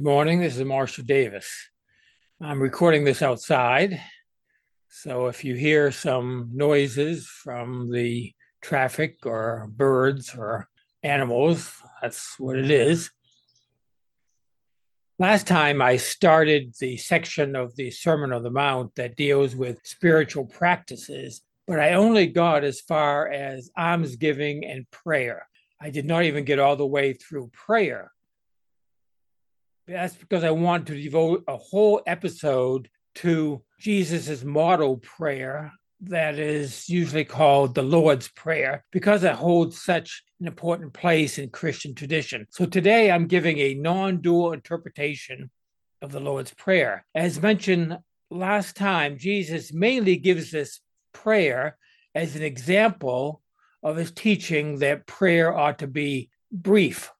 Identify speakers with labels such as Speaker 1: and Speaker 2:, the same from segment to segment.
Speaker 1: Good morning. This is Marshall Davis. I'm recording this outside. So if you hear some noises from the traffic or birds or animals, that's what it is. Last time I started the section of the Sermon on the Mount that deals with spiritual practices, but I only got as far as almsgiving and prayer. I did not even get all the way through prayer that's because I want to devote a whole episode to Jesus's model prayer that is usually called the Lord's Prayer because it holds such an important place in Christian tradition. So today I'm giving a non dual interpretation of the Lord's Prayer. As mentioned last time, Jesus mainly gives this prayer as an example of his teaching that prayer ought to be brief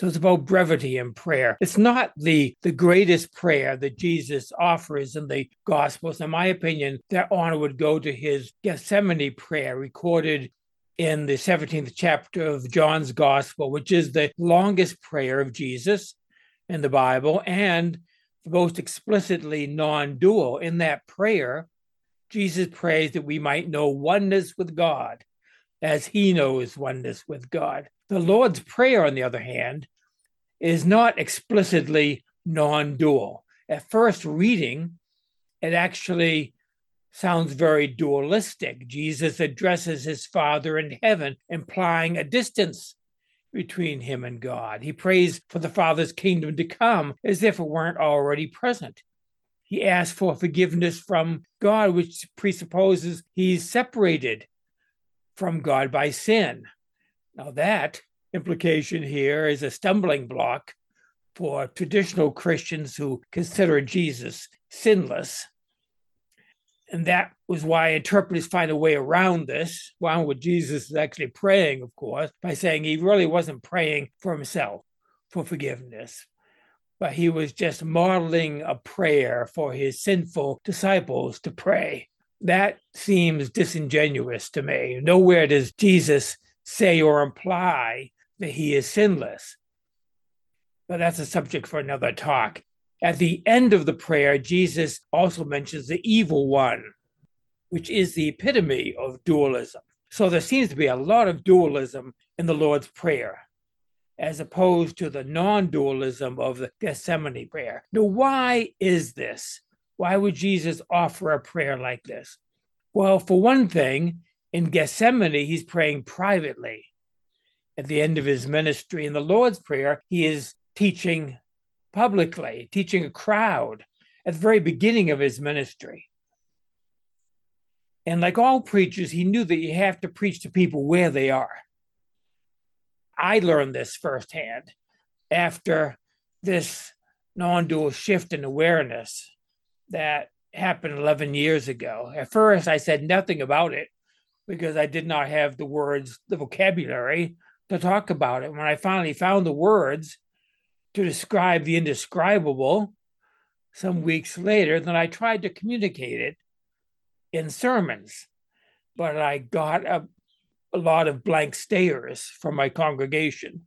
Speaker 1: so it's about brevity in prayer. It's not the, the greatest prayer that Jesus offers in the Gospels. In my opinion, that honor would go to his Gethsemane prayer recorded in the 17th chapter of John's Gospel, which is the longest prayer of Jesus in the Bible and the most explicitly non dual. In that prayer, Jesus prays that we might know oneness with God as he knows oneness with God. The Lord's Prayer, on the other hand, is not explicitly non dual. At first reading, it actually sounds very dualistic. Jesus addresses his Father in heaven, implying a distance between him and God. He prays for the Father's kingdom to come as if it weren't already present. He asks for forgiveness from God, which presupposes he's separated from God by sin. Now, that implication here is a stumbling block for traditional Christians who consider Jesus sinless. And that was why interpreters find a way around this. One what Jesus is actually praying, of course, by saying he really wasn't praying for himself for forgiveness, but he was just modeling a prayer for his sinful disciples to pray. That seems disingenuous to me. Nowhere does Jesus say or imply that he is sinless. But that's a subject for another talk. At the end of the prayer, Jesus also mentions the evil one, which is the epitome of dualism. So there seems to be a lot of dualism in the Lord's Prayer, as opposed to the non dualism of the Gethsemane prayer. Now, why is this? Why would Jesus offer a prayer like this? Well, for one thing, in Gethsemane, he's praying privately at the end of his ministry. In the Lord's Prayer, he is teaching publicly, teaching a crowd at the very beginning of his ministry. And like all preachers, he knew that you have to preach to people where they are. I learned this firsthand after this non dual shift in awareness that happened 11 years ago. At first, I said nothing about it because I did not have the words, the vocabulary to talk about it. When I finally found the words to describe the indescribable some weeks later, then I tried to communicate it in sermons, but I got a, a lot of blank stares from my congregation.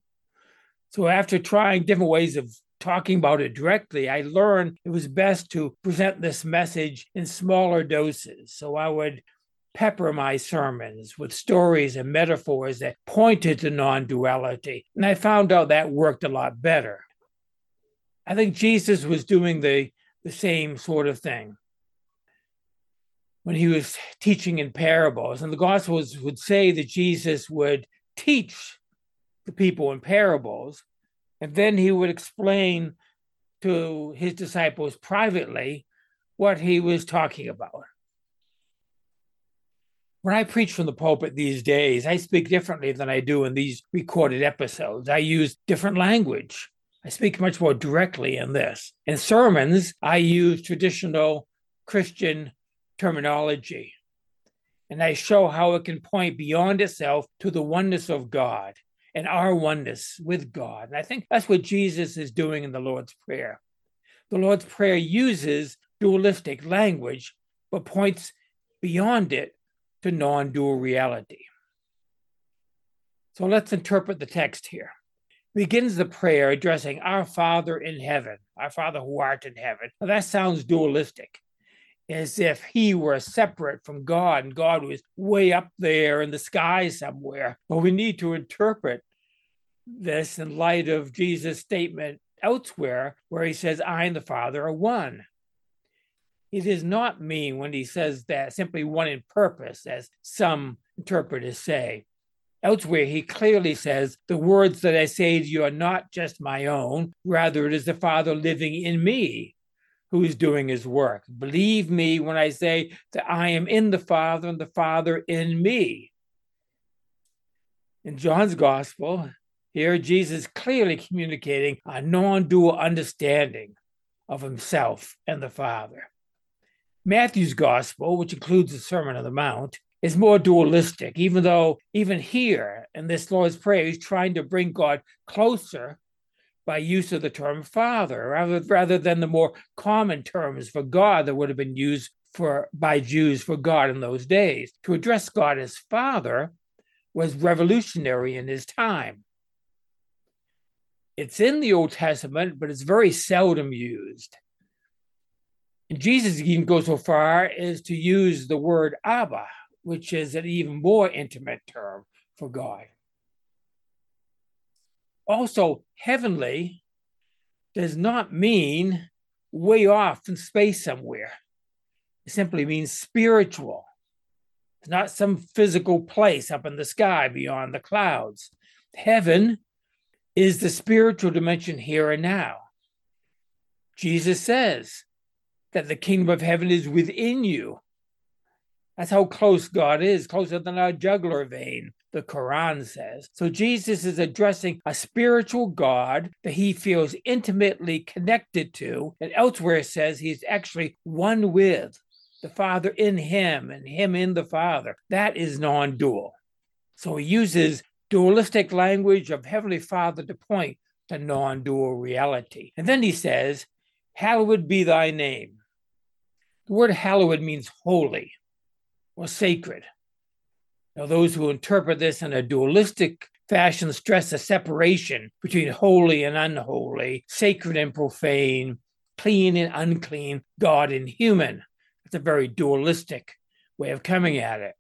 Speaker 1: So after trying different ways of talking about it directly, I learned it was best to present this message in smaller doses. So I would pepper my sermons with stories and metaphors that pointed to non duality. And I found out that worked a lot better. I think Jesus was doing the, the same sort of thing when he was teaching in parables. And the Gospels would say that Jesus would teach the people in parables, and then he would explain to his disciples privately what he was talking about. When I preach from the pulpit these days, I speak differently than I do in these recorded episodes. I use different language. I speak much more directly in this. In sermons, I use traditional Christian terminology. And I show how it can point beyond itself to the oneness of God and our oneness with God. And I think that's what Jesus is doing in the Lord's Prayer. The Lord's Prayer uses dualistic language, but points beyond it to non dual reality. So let's interpret the text here. Begins the prayer addressing our Father in heaven, our Father who art in heaven. Now that sounds dualistic as if he were separate from God and God was way up there in the sky somewhere. But we need to interpret this in light of Jesus' statement elsewhere, where he says, I and the Father are one. He does not mean when he says that simply one in purpose, as some interpreters say. Elsewhere, he clearly says, The words that I say to you are not just my own, rather, it is the Father living in me who is doing his work. Believe me when I say that I am in the Father and the Father in me. In John's Gospel, here Jesus clearly communicating a non dual understanding of himself and the Father. Matthew's Gospel, which includes the Sermon on the Mount, is more dualistic, even though even here in this Lord's Prayer, he's trying to bring God closer by use of the term father rather, rather than the more common terms for God that would have been used for by Jews for God in those days. To address God as father was revolutionary in his time. It's in the Old Testament, but it's very seldom used. Jesus even goes so far as to use the word Abba, which is an even more intimate term for God. Also, heavenly does not mean way off in space somewhere. It simply means spiritual. It's not some physical place up in the sky beyond the clouds. Heaven is the spiritual dimension here and now. Jesus says that the kingdom of heaven is within you. That's how close God is, closer than our jugular vein, the Quran says. So Jesus is addressing a spiritual God that he feels intimately connected to, and elsewhere says he's actually one with the Father in him and him in the Father. That is non dual. So he uses dualistic language of Heavenly Father to point to non dual reality. And then he says, Hallowed be thy name. The word hallowed means holy or sacred. Now, those who interpret this in a dualistic fashion stress a separation between holy and unholy, sacred and profane, clean and unclean, God and human. It's a very dualistic way of coming at it.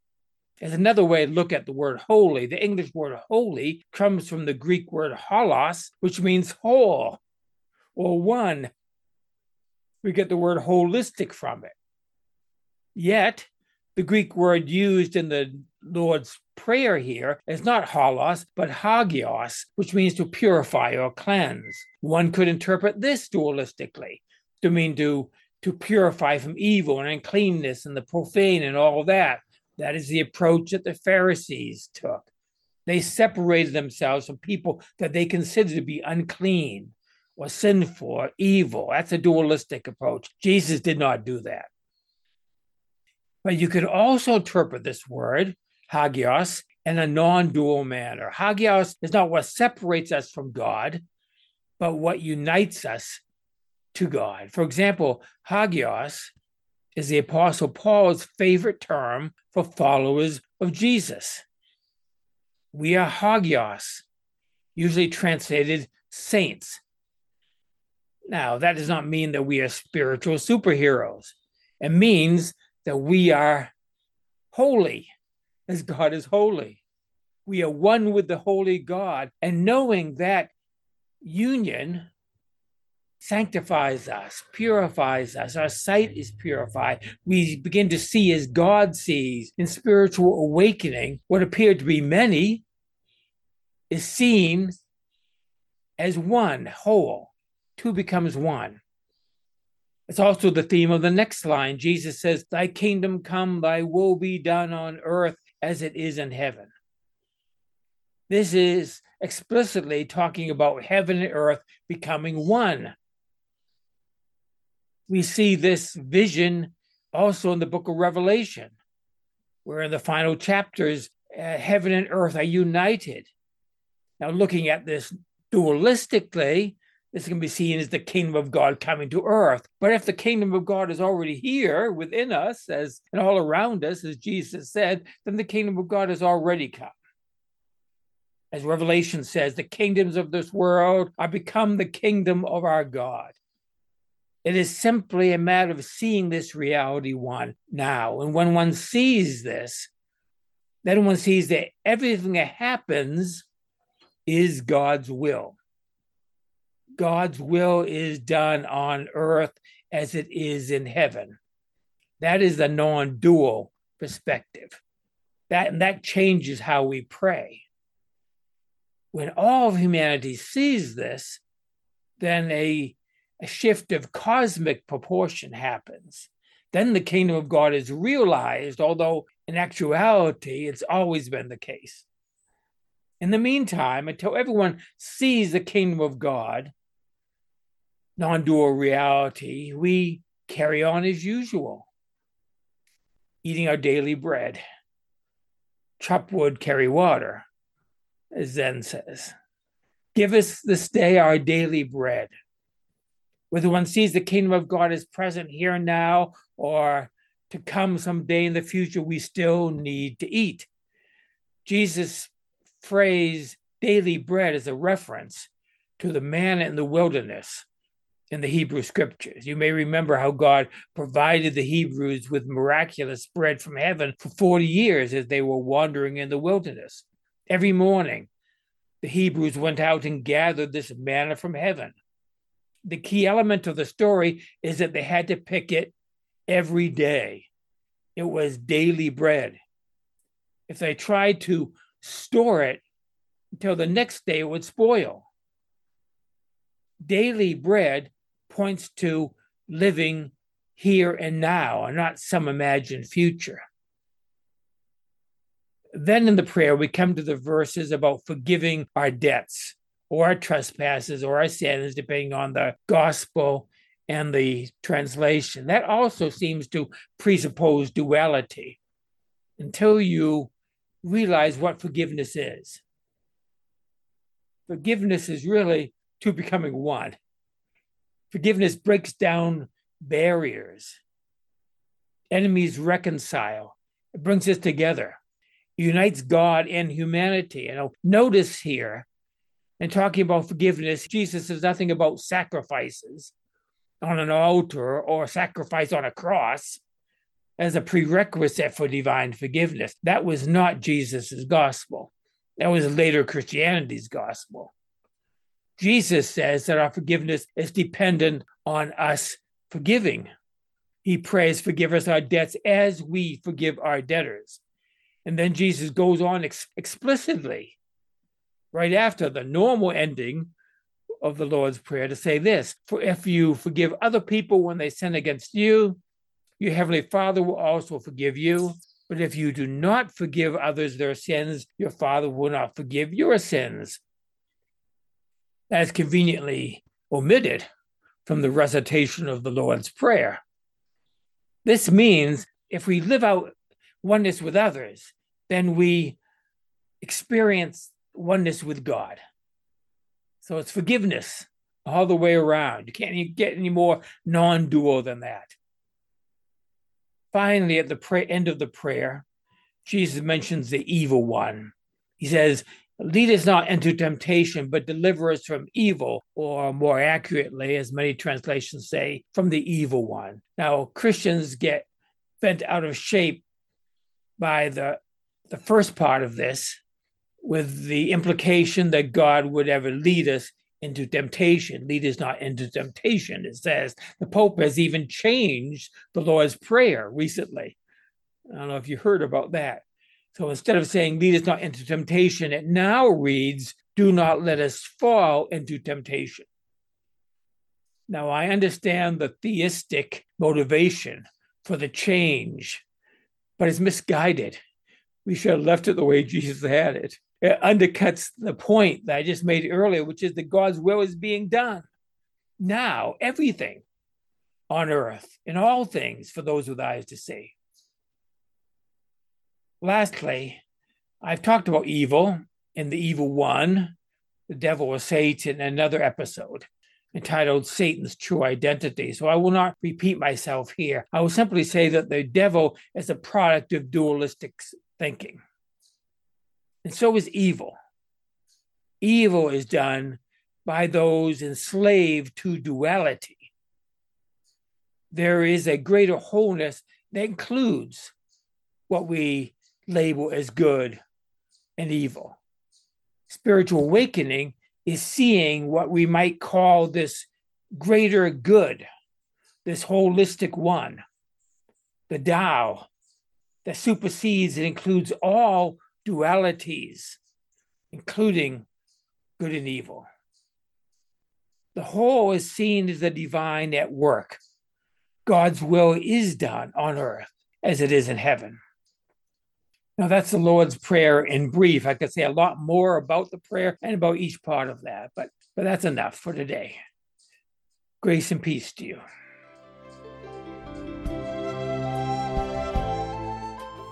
Speaker 1: There's another way to look at the word holy. The English word holy comes from the Greek word holos, which means whole or one. We get the word holistic from it. Yet, the Greek word used in the Lord's Prayer here is not holos, but hagios, which means to purify or cleanse. One could interpret this dualistically to mean to, to purify from evil and uncleanness and the profane and all that. That is the approach that the Pharisees took. They separated themselves from people that they considered to be unclean or sinful or evil. That's a dualistic approach. Jesus did not do that. But you could also interpret this word, hagios, in a non dual manner. Hagios is not what separates us from God, but what unites us to God. For example, hagios is the Apostle Paul's favorite term for followers of Jesus. We are hagios, usually translated saints. Now, that does not mean that we are spiritual superheroes. It means that we are holy as God is holy. We are one with the holy God. And knowing that union sanctifies us, purifies us, our sight is purified. We begin to see as God sees in spiritual awakening what appeared to be many is seen as one whole. Two becomes one. It's also the theme of the next line. Jesus says, Thy kingdom come, thy will be done on earth as it is in heaven. This is explicitly talking about heaven and earth becoming one. We see this vision also in the book of Revelation, where in the final chapters, uh, heaven and earth are united. Now, looking at this dualistically, this can be seen as the kingdom of God coming to earth. But if the kingdom of God is already here within us, as and all around us, as Jesus said, then the kingdom of God has already come. As Revelation says, the kingdoms of this world are become the kingdom of our God. It is simply a matter of seeing this reality one now. And when one sees this, then one sees that everything that happens is God's will. God's will is done on earth as it is in heaven. That is the non dual perspective. That, that changes how we pray. When all of humanity sees this, then a, a shift of cosmic proportion happens. Then the kingdom of God is realized, although in actuality, it's always been the case. In the meantime, until everyone sees the kingdom of God, non dual reality, we carry on as usual, eating our daily bread. Chop wood, carry water, as Zen says. Give us this day our daily bread. Whether one sees the kingdom of God as present here and now or to come someday in the future, we still need to eat. Jesus' phrase daily bread is a reference to the manna in the wilderness in the Hebrew scriptures. You may remember how God provided the Hebrews with miraculous bread from heaven for 40 years as they were wandering in the wilderness. Every morning, the Hebrews went out and gathered this manna from heaven. The key element of the story is that they had to pick it every day. It was daily bread. If they tried to store it until the next day, it would spoil. Daily bread points to living here and now and not some imagined future. Then in the prayer, we come to the verses about forgiving our debts or our trespasses or our sins, depending on the gospel and the translation. That also seems to presuppose duality until you realize what forgiveness is. Forgiveness is really to becoming one. Forgiveness breaks down barriers. Enemies reconcile. It brings us together. It unites God and humanity. And notice here, in talking about forgiveness, Jesus says nothing about sacrifices on an altar or sacrifice on a cross as a prerequisite for divine forgiveness. That was not Jesus' gospel. That was later Christianity's gospel. Jesus says that our forgiveness is dependent on us forgiving. He prays, Forgive us our debts as we forgive our debtors. And then Jesus goes on ex- explicitly, right after the normal ending of the Lord's Prayer, to say this For if you forgive other people when they sin against you, your heavenly Father will also forgive you. But if you do not forgive others their sins, your Father will not forgive your sins as conveniently omitted from the recitation of the Lord's Prayer. This means if we live out oneness with others, then we experience oneness with God. So it's forgiveness all the way around. You can't get any more non dual than that. Finally, at the end of the prayer, Jesus mentions the evil one. He says, Lead us not into temptation, but deliver us from evil, or more accurately, as many translations say, from the evil one. Now, Christians get bent out of shape by the, the first part of this, with the implication that God would ever lead us into temptation. Lead us not into temptation, it says. The Pope has even changed the Lord's Prayer recently. I don't know if you heard about that. So instead of saying, lead us not into temptation, it now reads, do not let us fall into temptation. Now, I understand the theistic motivation for the change, but it's misguided. We should have left it the way Jesus had it. It undercuts the point that I just made earlier, which is that God's will is being done. Now, everything on earth, in all things, for those with eyes to see. Lastly, I've talked about evil and the evil one, the devil or Satan, in another episode entitled Satan's True Identity. So I will not repeat myself here. I will simply say that the devil is a product of dualistic thinking. And so is evil. Evil is done by those enslaved to duality. There is a greater wholeness that includes what we label as good and evil. Spiritual awakening is seeing what we might call this greater good, this holistic one, the Tao that supersedes and includes all dualities, including good and evil. The whole is seen as the divine at work. God's will is done on earth as it is in heaven. Now, that's the Lord's Prayer in brief. I could say a lot more about the prayer and about each part of that, but, but that's enough for today. Grace and peace to you.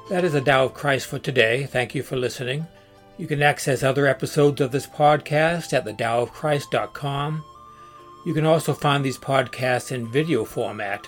Speaker 1: That is the Tao of Christ for today. Thank you for listening. You can access other episodes of this podcast at thedaoofchrist.com. You can also find these podcasts in video format